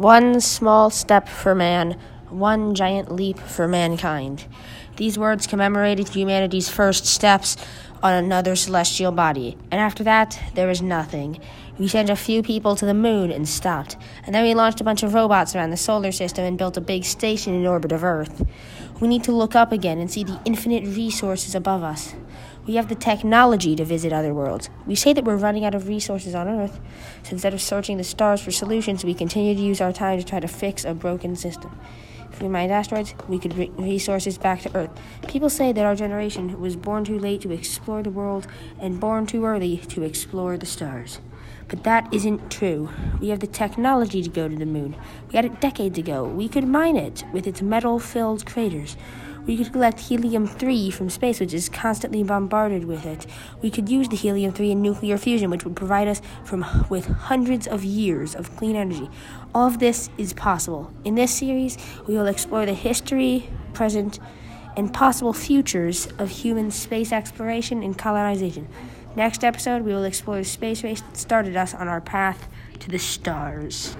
One small step for man, one giant leap for mankind. These words commemorated humanity's first steps on another celestial body, and after that, there was nothing. We sent a few people to the moon and stopped, and then we launched a bunch of robots around the solar system and built a big station in orbit of Earth. We need to look up again and see the infinite resources above us. We have the technology to visit other worlds. We say that we're running out of resources on Earth, so instead of searching the stars for solutions, we continue to use our time to try to fix a broken system. If we mined asteroids, we could bring resources back to Earth. People say that our generation was born too late to explore the world and born too early to explore the stars. But that isn't true. We have the technology to go to the moon. We had it decades ago. We could mine it with its metal filled craters. We could collect helium 3 from space, which is constantly bombarded with it. We could use the helium 3 in nuclear fusion, which would provide us from, with hundreds of years of clean energy. All of this is possible. In this series, we will explore the history, present, and possible futures of human space exploration and colonization. Next episode, we will explore the space race that started us on our path to the stars.